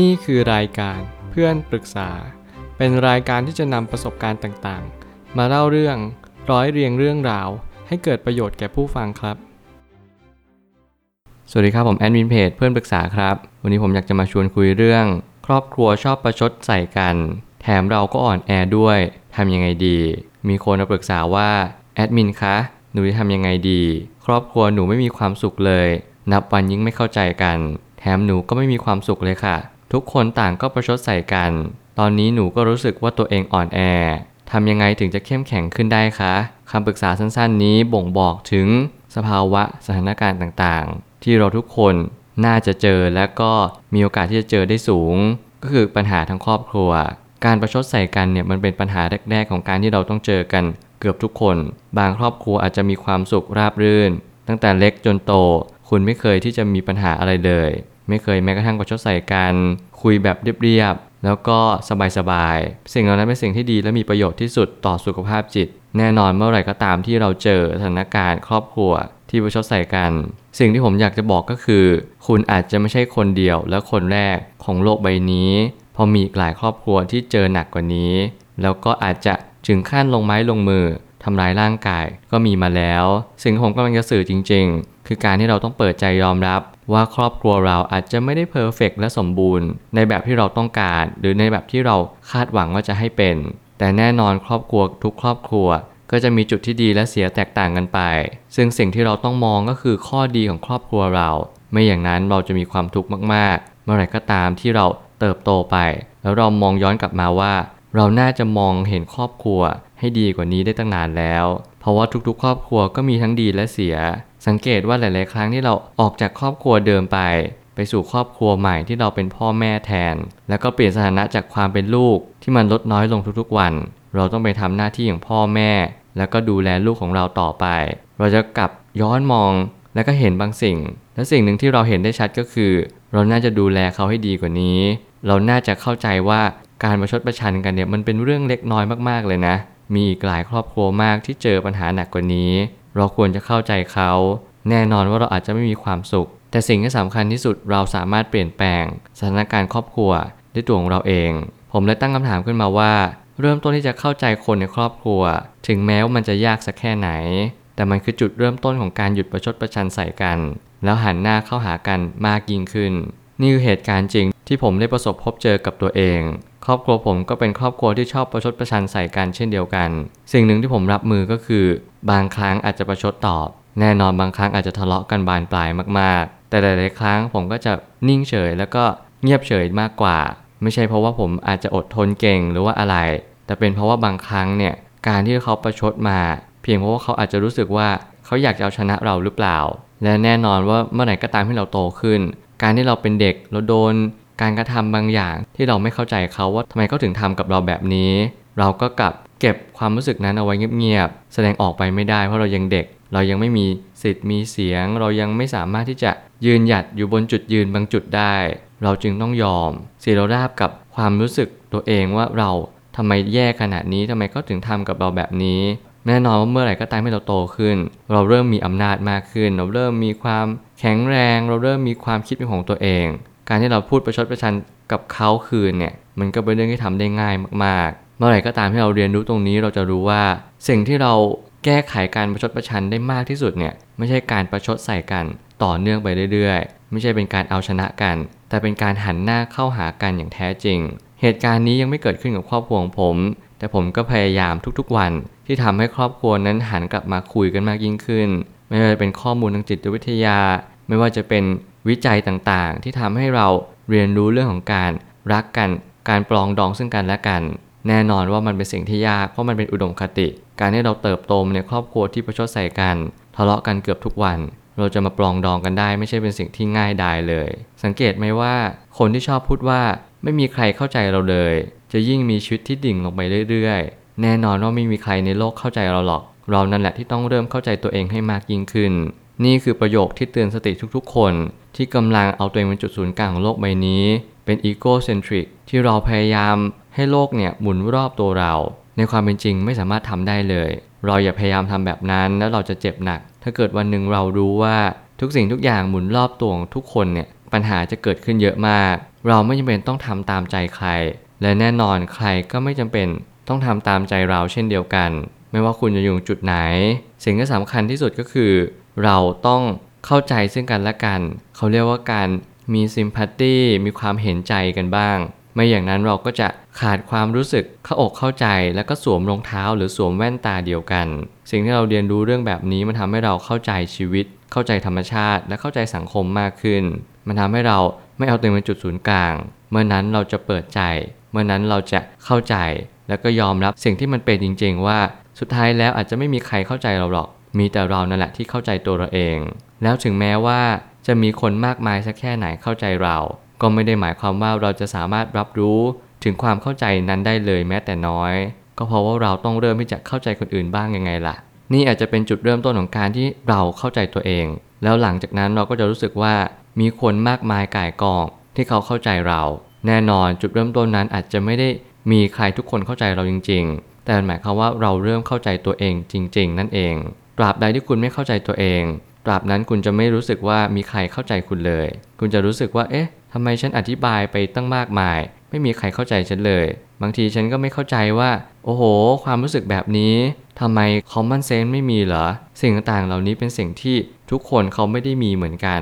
นี่คือรายการเพื่อนปรึกษา เป็นรายการที่จะนำประสบการณ์ต่างๆ มาเล่าเรื่องร้อยเรียงเรื่องราว ให้เกิดประโยชน์แก่ผู้ฟังครับ สวัสดีครับผมแอดมินเพจเพื่อนปรึกษาครับ วันนี้ผมอยากจะมาชวนคุยเรื่อง ครอบครัวชอบประชดใส่กัน แถมเราก็อ่อนแอด้วยทำยังไงดี มีคนมาปรึกษาว่าแอดมินคะหนูจะทำยังไงดี ครอบครัวหนูไม่มีความสุขเลย นับวันยิ่งไม่เข้าใจกัน แถมหนูก็ไม่มีความสุขเลยค่ะ ทุกคนต่างก็ประชดใส่กัน ตอนนี้หนูก็รู้สึกว่าตัวเองอ่อนแอทำยังไงถึงจะเข้มแข็งขึ้นได้คะคำปรึกษาสั้นๆ นี้บ่งบอกถึงสภาวะสถานการณ์ต่างๆ ที่เราทุกคนน่าจะเจอและก็มีโอกาสที่จะเจอได้สูง ก็คือปัญหาทั้งครอบครัว การประชดใส่กันเนี่ยมันเป็นปัญหาแรก ๆ ของการที่เราต้องเจอกันเกือบทุกคน บางครอบครัวอาจจะมีความสุขราบรื่น ตั้งแต่เล็กจนโต คุณไม่เคยที่จะมีปัญหาอะไรเลย ไม่เคยแม้กระทั่งประชดใส่กันคุยแบบเรียบๆแล้วก็สบายๆสิ่งเหล่านั้นเป็นสิ่งที่ดีและมีประโยชน์ที่สุดต่อสุขภาพจิต แน่นอนเมื่อไหร่ก็ตามที่เราเจอสถานการณ์ครอบครัวที่ประชดใส่กัน สิ่งที่ผมอยากจะบอกก็คือ คุณอาจจะไม่ใช่คนเดียวและคนแรกของโลกใบนี้ พอมีอีกหลายครอบครัวที่เจอหนักกว่านี้ แล้วก็อาจจะถึงขั้นลงไม้ลงมือทำร้ายร่างกายก็มีมาแล้ว สิ่งที่ผมกำลังจะสื่อจริง ๆ คือการที่เราต้องเปิดใจยอมรับ ว่าครอบครัวเราอาจจะไม่ได้เพอร์เฟกและสมบูรณ์ ในแบบที่เราต้องการ หรือในแบบที่เราคาดหวังว่าจะให้เป็น แต่แน่นอนครอบครัวทุกครอบครัว ก็จะมีจุดที่ดีและเสียแตกต่างกันไป ซึ่งสิ่งที่เราต้องมองก็คือข้อดีของครอบครัวเรา ไม่อย่างนั้นเราจะมีความทุกข์มากๆ เมื่อไหร่ก็ตามที่เราเติบโตไป แล้วเรามองย้อนกลับมาว่า เราน่าจะมองเห็นครอบครัวให้ดีกว่านี้ได้ตั้งนานแล้ว เพราะว่าทุกๆ ครอบครัวก็มีทั้งดีและเสีย สังเกตว่าหลาย ๆ ครั้งที่เราออกจากครอบครัวเดิมไป ไปสู่ครอบครัวใหม่ที่เราเป็นพ่อแม่แทน แล้วก็เปลี่ยนสถานะจากความเป็นลูกที่มันลดน้อยลงทุกๆวัน เราต้องไปทำหน้าที่อย่างพ่อแม่ แล้วก็ดูแลลูกของเราต่อไป เราจะกลับย้อนมองแล้วก็เห็นบางสิ่ง และสิ่งหนึ่งที่เราเห็นได้ชัดก็คือ เราน่าจะดูแลเขาให้ดีกว่านี้ เราน่าจะเข้าใจว่าการประชดประชันกันเนี่ยมันเป็นเรื่องเล็กน้อยมากๆเลยนะ มีอีกหลายครอบครัวมากที่เจอปัญหาหนักกว่านี้ เราควรจะเข้าใจเขา แน่นอนว่าเราอาจจะไม่มีความสุข แต่สิ่งที่สำคัญที่สุดเราสามารถเปลี่ยนแปลง สถานการณ์ครอบครัวด้วยตัวของเราเอง ผมเลยตั้งคำถามขึ้นมาว่า เริ่มต้นที่จะเข้าใจคนในครอบครัว ถึงแม้ว่ามันจะยากสักแค่ไหน แต่มันคือจุดเริ่มต้นของการหยุดประชดประชันใส่กัน แล้วหันหน้าเข้าหากันมากยิ่งขึ้น นี่คือเหตุการณ์จริงที่ผมได้ประสบพบเจอกับตัวเอง ครอบครัวผมก็เป็นครอบครัวที่ชอบประชดประชันใส่กันเช่นเดียวกัน สิ่งหนึ่งที่ผมรับมือก็คือ บางครั้งอาจจะประชดตอบ แน่นอนบางครั้งอาจจะทะเลาะกันบานปลายมากๆ แต่หลาย ๆ ครั้งผมก็จะนิ่งเฉย แล้วก็เงียบเฉยมากกว่า ไม่ใช่เพราะว่าผมอาจจะอดทนเก่งหรือว่าอะไร แต่เป็นเพราะว่าบางครั้งเนี่ยการที่เขาประชดมา เพียงเพราะว่าเขาอาจจะรู้สึกว่าเขาอยากจะเอาชนะเราหรือเปล่า และแน่นอนว่าเมื่อไหร่ก็ตามที่เราโตขึ้น การที่เราเป็นเด็กเราโดน การกระทำบางอย่างที่เราไม่เข้าใจเขาว่าทำไมเขาถึงทำกับเราแบบนี้ เราก็กลับเก็บความรู้สึกนั้นเอาไว้เงียบๆแสดงออกไปไม่ได้เพราะเรายังเด็ก เรายังไม่มีสิทธิ์มีเสียง เรายังไม่สามารถที่จะยืนหยัดอยู่บนจุดยืนบางจุดได้ เราจึงต้องยอมเสียเราราบกับความรู้สึกตัวเองว่าเราทำไมแย่ขนาดนี้ทำไมเขาถึงทำกับเราแบบนี้ แน่นอนว่าเมื่อไหร่ก็ตามที่เราโตขึ้น เราเริ่มมีอำนาจมากขึ้น เราเริ่มมีความแข็งแรง เราเริ่มมีความคิดเป็นของตัวเอง การที่เราพูดประชดประชันกับเขาคืนเนี่ยมันก็เป็นเรื่องที่ทำได้ง่ายมากๆ เมื่อไหร่ก็ตามที่เราเรียนรู้ตรงนี้เราจะรู้ว่า สิ่งที่เราแก้ไขการประชดประชันได้มากที่สุดเนี่ยไม่ใช่การประชดใส่กันต่อเนื่องไปเรื่อยๆ ไม่ใช่เป็นการเอาชนะกัน แต่เป็นการหันหน้าเข้าหากันอย่างแท้จริง เหตุการณ์นี้ยังไม่เกิดขึ้นกับครอบครัวของผม แต่ผมก็พยายามทุกๆวันที่ทำให้ครอบครัวนั้นหันกลับมาคุยกันมากยิ่งขึ้น ไม่ว่าจะเป็นข้อมูลทางจิตวิทยา ไม่ว่าจะเป็น วิจัยต่างๆ ที่ทำให้เราเรียนรู้เรื่องของการรักกัน การปลองดองซึ่งกันและกัน แน่นอนว่ามันเป็นสิ่งที่ยากเพราะมันเป็นอุดมคติ การที่เราเติบโตในครอบครัวที่ประชดใส่กันทะเลาะกันเกือบทุกวัน เราจะมาปลองดองกันได้ไม่ใช่เป็นสิ่งที่ง่ายดายเลย สังเกตไหมว่าคนที่ชอบพูดว่าไม่มีใครเข้าใจเราเลย จะยิ่งมีชีวิตที่ดิ่งลงไปเรื่อยๆ แน่นอนว่าไม่มีใครในโลกเข้าใจเราหรอก เรานั่นแหละที่ต้องเริ่มเข้าใจตัวเองให้มากยิ่งขึ้น นี่คือประโยคที่เตือนสติทุกๆ คน ที่กำลังเอาตัวเองเป็นจุดศูนย์กลางของโลกใบนี้ เป็นอีโกเซนทริกที่เราพยายามให้โลกเนี่ยหมุนรอบตัวเรา ในความเป็นจริงไม่สามารถทำได้เลย เราอย่าพยายามทำแบบนั้นแล้วเราจะเจ็บหนัก ถ้าเกิดวันหนึ่งเรารู้ว่าทุกสิ่งทุกอย่างหมุนรอบตัวของทุกคนเนี่ยปัญหาจะเกิดขึ้นเยอะมาก เราไม่จำเป็นต้องทำตามใจใคร และแน่นอนใครก็ไม่จำเป็นต้องทำตามใจเราเช่นเดียวกัน ไม่ว่าคุณจะอยู่จุดไหน สิ่งที่สำคัญที่สุดก็คือ เราต้องเข้าใจซึ่งกันและกัน เขาเรียกว่าการมีซิมพัตตีมีความเห็นใจกันบ้าง ไม่อย่างนั้นเราก็จะขาดความรู้สึกเข้าอกเข้าใจ แล้วก็สวมรองเท้าหรือสวมแว่นตาเดียวกัน สิ่งที่เราเรียนรู้เรื่องแบบนี้มันทำให้เราเข้าใจชีวิต เข้าใจธรรมชาติ และเข้าใจสังคมมากขึ้น มันทำให้เราไม่เอาตัวเองเป็นจุดศูนย์กลาง เมื่อนั้นเราจะเปิดใจ เมื่อนั้นเราจะเข้าใจ แล้วก็ยอมรับสิ่งที่มันเป็นจริง ๆ ว่า สุดท้ายแล้วอาจจะไม่มีใครเข้าใจเราหรอก มีแต่เรานั่นแหละที่เข้าใจตัวเราเอง แล้วถึงแม้ว่าจะมีคนมากมายสักแค่ไหนเข้าใจเรา ก็ไม่ได้หมายความว่าเราจะสามารถรับรู้ถึงความเข้าใจนั้นได้เลยแม้แต่น้อย ก็เพราะว่าเราต้องเริ่มที่จะเข้าใจคนอื่นบ้างยังไงล่ะ นี่อาจจะเป็นจุดเริ่มต้นของการที่เราเข้าใจตัวเอง แล้วหลังจากนั้นเราก็จะรู้สึกว่ามีคนมากมายก่ายกองที่เขาเข้าใจเรา แน่นอนจุดเริ่มต้นนั้นอาจจะไม่ได้มีใครทุกคนเข้าใจเราจริง ๆ แต่หมายความว่าเราเริ่มเข้าใจตัวเองจริง ๆ นั่นเอง ตราบใดที่คุณไม่เข้าใจตัวเอง ตราบนั้นคุณจะไม่รู้สึกว่ามีใครเข้าใจคุณเลย คุณจะรู้สึกว่า เอ๊ะทำไมฉันอธิบายไปตั้งมากมาย ไม่มีใครเข้าใจฉันเลย บางทีฉันก็ไม่เข้าใจว่า โอ้โห ความรู้สึกแบบนี้ทำไม common sense ไม่มีเหรอ สิ่งต่างๆเหล่านี้เป็นสิ่งที่ทุกคนเขาไม่ได้มีเหมือนกัน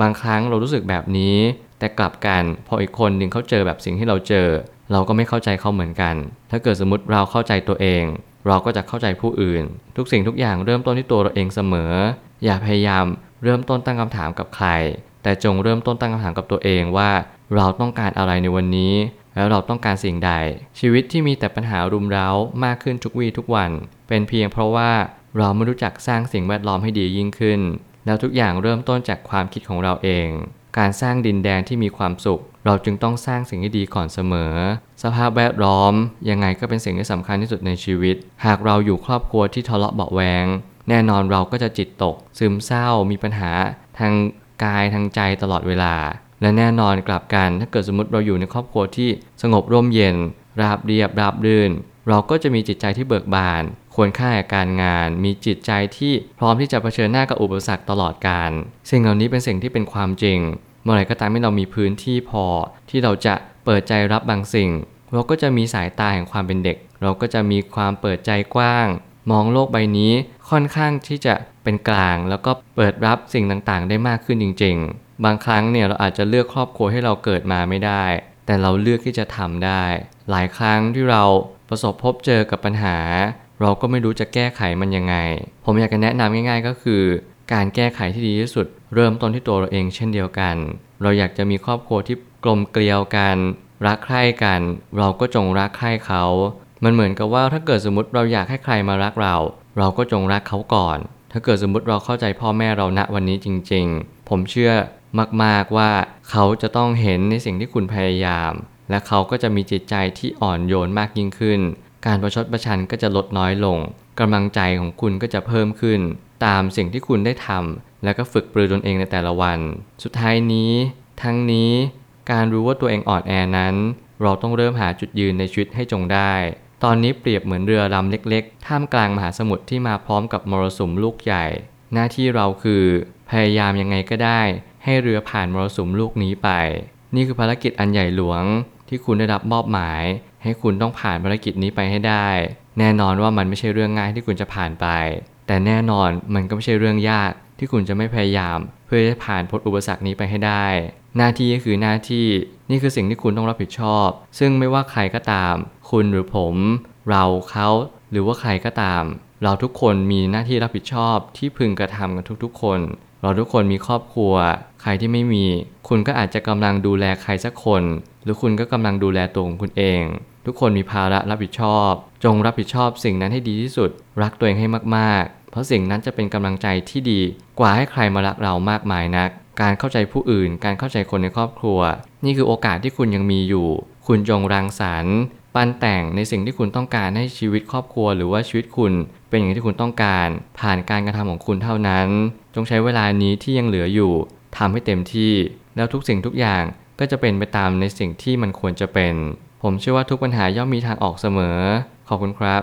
บางครั้งเรารู้สึกแบบนี้ แต่กลับกัน พออีกคนหนึ่งเขาเจอแบบสิ่งที่เราเจอ เราก็ไม่เข้าใจเขาเหมือนกัน ถ้าเกิดสมมติเราเข้าใจตัวเอง เราก็จะเข้าใจผู้อื่น ทุกสิ่งทุกอย่างเริ่มต้นที่ตัวเราเองเสมอ อย่าพยายามเริ่มต้นตั้งคำถามกับใคร แต่จงเริ่มต้นตั้งคำถามกับตัวเองว่า เราต้องการอะไรในวันนี้ แล้วเราต้องการสิ่งใด ชีวิตที่มีแต่ปัญหารุมเร้ามากขึ้นทุกวี่ทุกวัน เป็นเพียงเพราะว่าเราไม่รู้จักสร้างสิ่งแวดล้อมให้ดียิ่งขึ้น แล้วทุกอย่างเริ่มต้นจากความคิดของเราเอง การสร้างดินแดนที่มีความสุข เราจึงต้องสร้างสิ่งที่ดีก่อนเสมอ สภาพแวดล้อม ยังไงก็เป็นสิ่งที่สำคัญที่สุดในชีวิต หากเราอยู่ครอบครัวที่ทะเลาะเบาแวง แน่นอนเราก็จะจิตตก ซึมเศร้า มีปัญหา ทางกายทางใจตลอดเวลา และแน่นอนกลับกัน ถ้าเกิดสมมติเราอยู่ในครอบครัวที่สงบร่มเย็น ราบเรียบราบรื่น เราก็จะมีจิตใจที่เบิกบาน ควรค่าแก่การงาน มีจิตใจที่พร้อมที่จะเผชิญหน้ากับอุปสรรคตลอดการ สิ่งเหล่านี้เป็นสิ่งที่เป็นความจริง เมื่อไหร่ก็ตามที่เรามีพื้นที่พอ ที่เราจะเปิดใจรับบางสิ่ง เราก็จะมีสายตาแห่งความเป็นเด็ก เราก็จะมีความเปิดใจกว้าง มองโลกใบนี้ค่อนข้างที่จะเป็นกลาง แล้วก็เปิดรับสิ่งต่างๆ ได้มากขึ้นจริง ๆ บางครั้งเนี่ยเราอาจจะเลือกครอบครัวให้เราเกิดมาไม่ได้ แต่เราเลือกที่จะทำได้ หลายครั้งที่เราประสบพบเจอกับปัญหา เราก็ไม่รู้จะแก้ไขมันยังไง ผมอยากจะแนะนำง่าย ๆ ก็คือ การแก้ไขที่ดีที่สุด เริ่มต้นที่ตัวเราเองเช่นเดียวกัน เราอยากจะมีครอบครัวที่กลมเกลียวกัน รักใคร่กัน เราก็จงรักใคร่เขา มันเหมือนกับว่าถ้าเกิดสมมติเราอยากให้ใครมารักเรา เราก็จงรักเขาก่อน ถ้าเกิดสมมติเราเข้าใจพ่อแม่เราณวันนี้จริง ๆ ผมเชื่อมากๆว่าเขาจะต้องเห็นในสิ่งที่คุณพยายาม และเขาก็จะมีจิตใจที่อ่อนโยนมากยิ่งขึ้น การประชดประชันก็จะลดน้อยลงกำลังใจของคุณก็จะเพิ่มขึ้น ตามสิ่งที่คุณได้ทำแล้วก็ฝึกปรือตนเองในแต่ละวัน สุดท้ายนี้ ทั้งนี้การรู้ว่าตัวเองอ่อนแอนั้น เราต้องเริ่มหาจุดยืนในชีวิตให้จงได้ ตอนนี้เปรียบเหมือนเรือลำเล็กๆ ท่ามกลางมหาสมุทรที่มาพร้อมกับมรสุมลูกใหญ่ หน้าที่เราคือ พยายามยังไงก็ได้ ให้เรือผ่านมรสุมลูกนี้ไป นี่คือภารกิจอันใหญ่หลวงที่คุณได้รับมอบหมาย ให้คุณต้องผ่านภารกิจนี้ไปให้ได้ แน่นอนว่ามันไม่ใช่เรื่องง่ายที่คุณจะผ่านไป แต่แน่นอนมันก็ไม่ใช่เรื่องยากที่คุณจะไม่พยายาม เพื่อจะผ่านพ้นอุปสรรคนี้ไปให้ได้ หน้าที่ก็คือหน้าที่นี่คือสิ่งที่คุณต้องรับผิดชอบ ซึ่งไม่ว่าใครก็ตาม คุณหรือผม เราเขาหรือว่าใครก็ตาม เราทุกคนมีหน้าที่รับผิดชอบที่พึงกระทำกันทุกๆ คน เราทุกคนมีครอบครัว ใครที่ไม่มี คุณก็อาจจะกำลังดูแลใครสักคน หรือคุณก็กำลังดูแลตัวของคุณเอง ทุกคนมีภาระรับผิดชอบ จงรับผิดชอบสิ่งนั้นให้ดีที่สุด รักตัวเองให้มากๆ เพราะสิ่งนั้นจะเป็นกำลังใจที่ดีกว่าให้ใครมารักเรามากมายนัก การเข้าใจผู้อื่น การเข้าใจคนในครอบครัว นี่คือโอกาสที่คุณยังมีอยู่ คุณจงรังสรรค์ปั้นแต่งในสิ่งที่คุณต้องการให้ชีวิตครอบครัว หรือว่าชีวิตคุณ เป็นอย่างที่คุณต้องการ ผ่านการกระทำของคุณเท่านั้น จงใช้เวลานี้ที่ยังเหลืออยู่ทำให้เต็มที่ แล้วทุกสิ่งทุกอย่างก็จะเป็นไปตามในสิ่งที่มันควรจะเป็น ผมเชื่อว่าทุกปัญหาย่อมมีทางออกเสมอ ขอบคุณครับ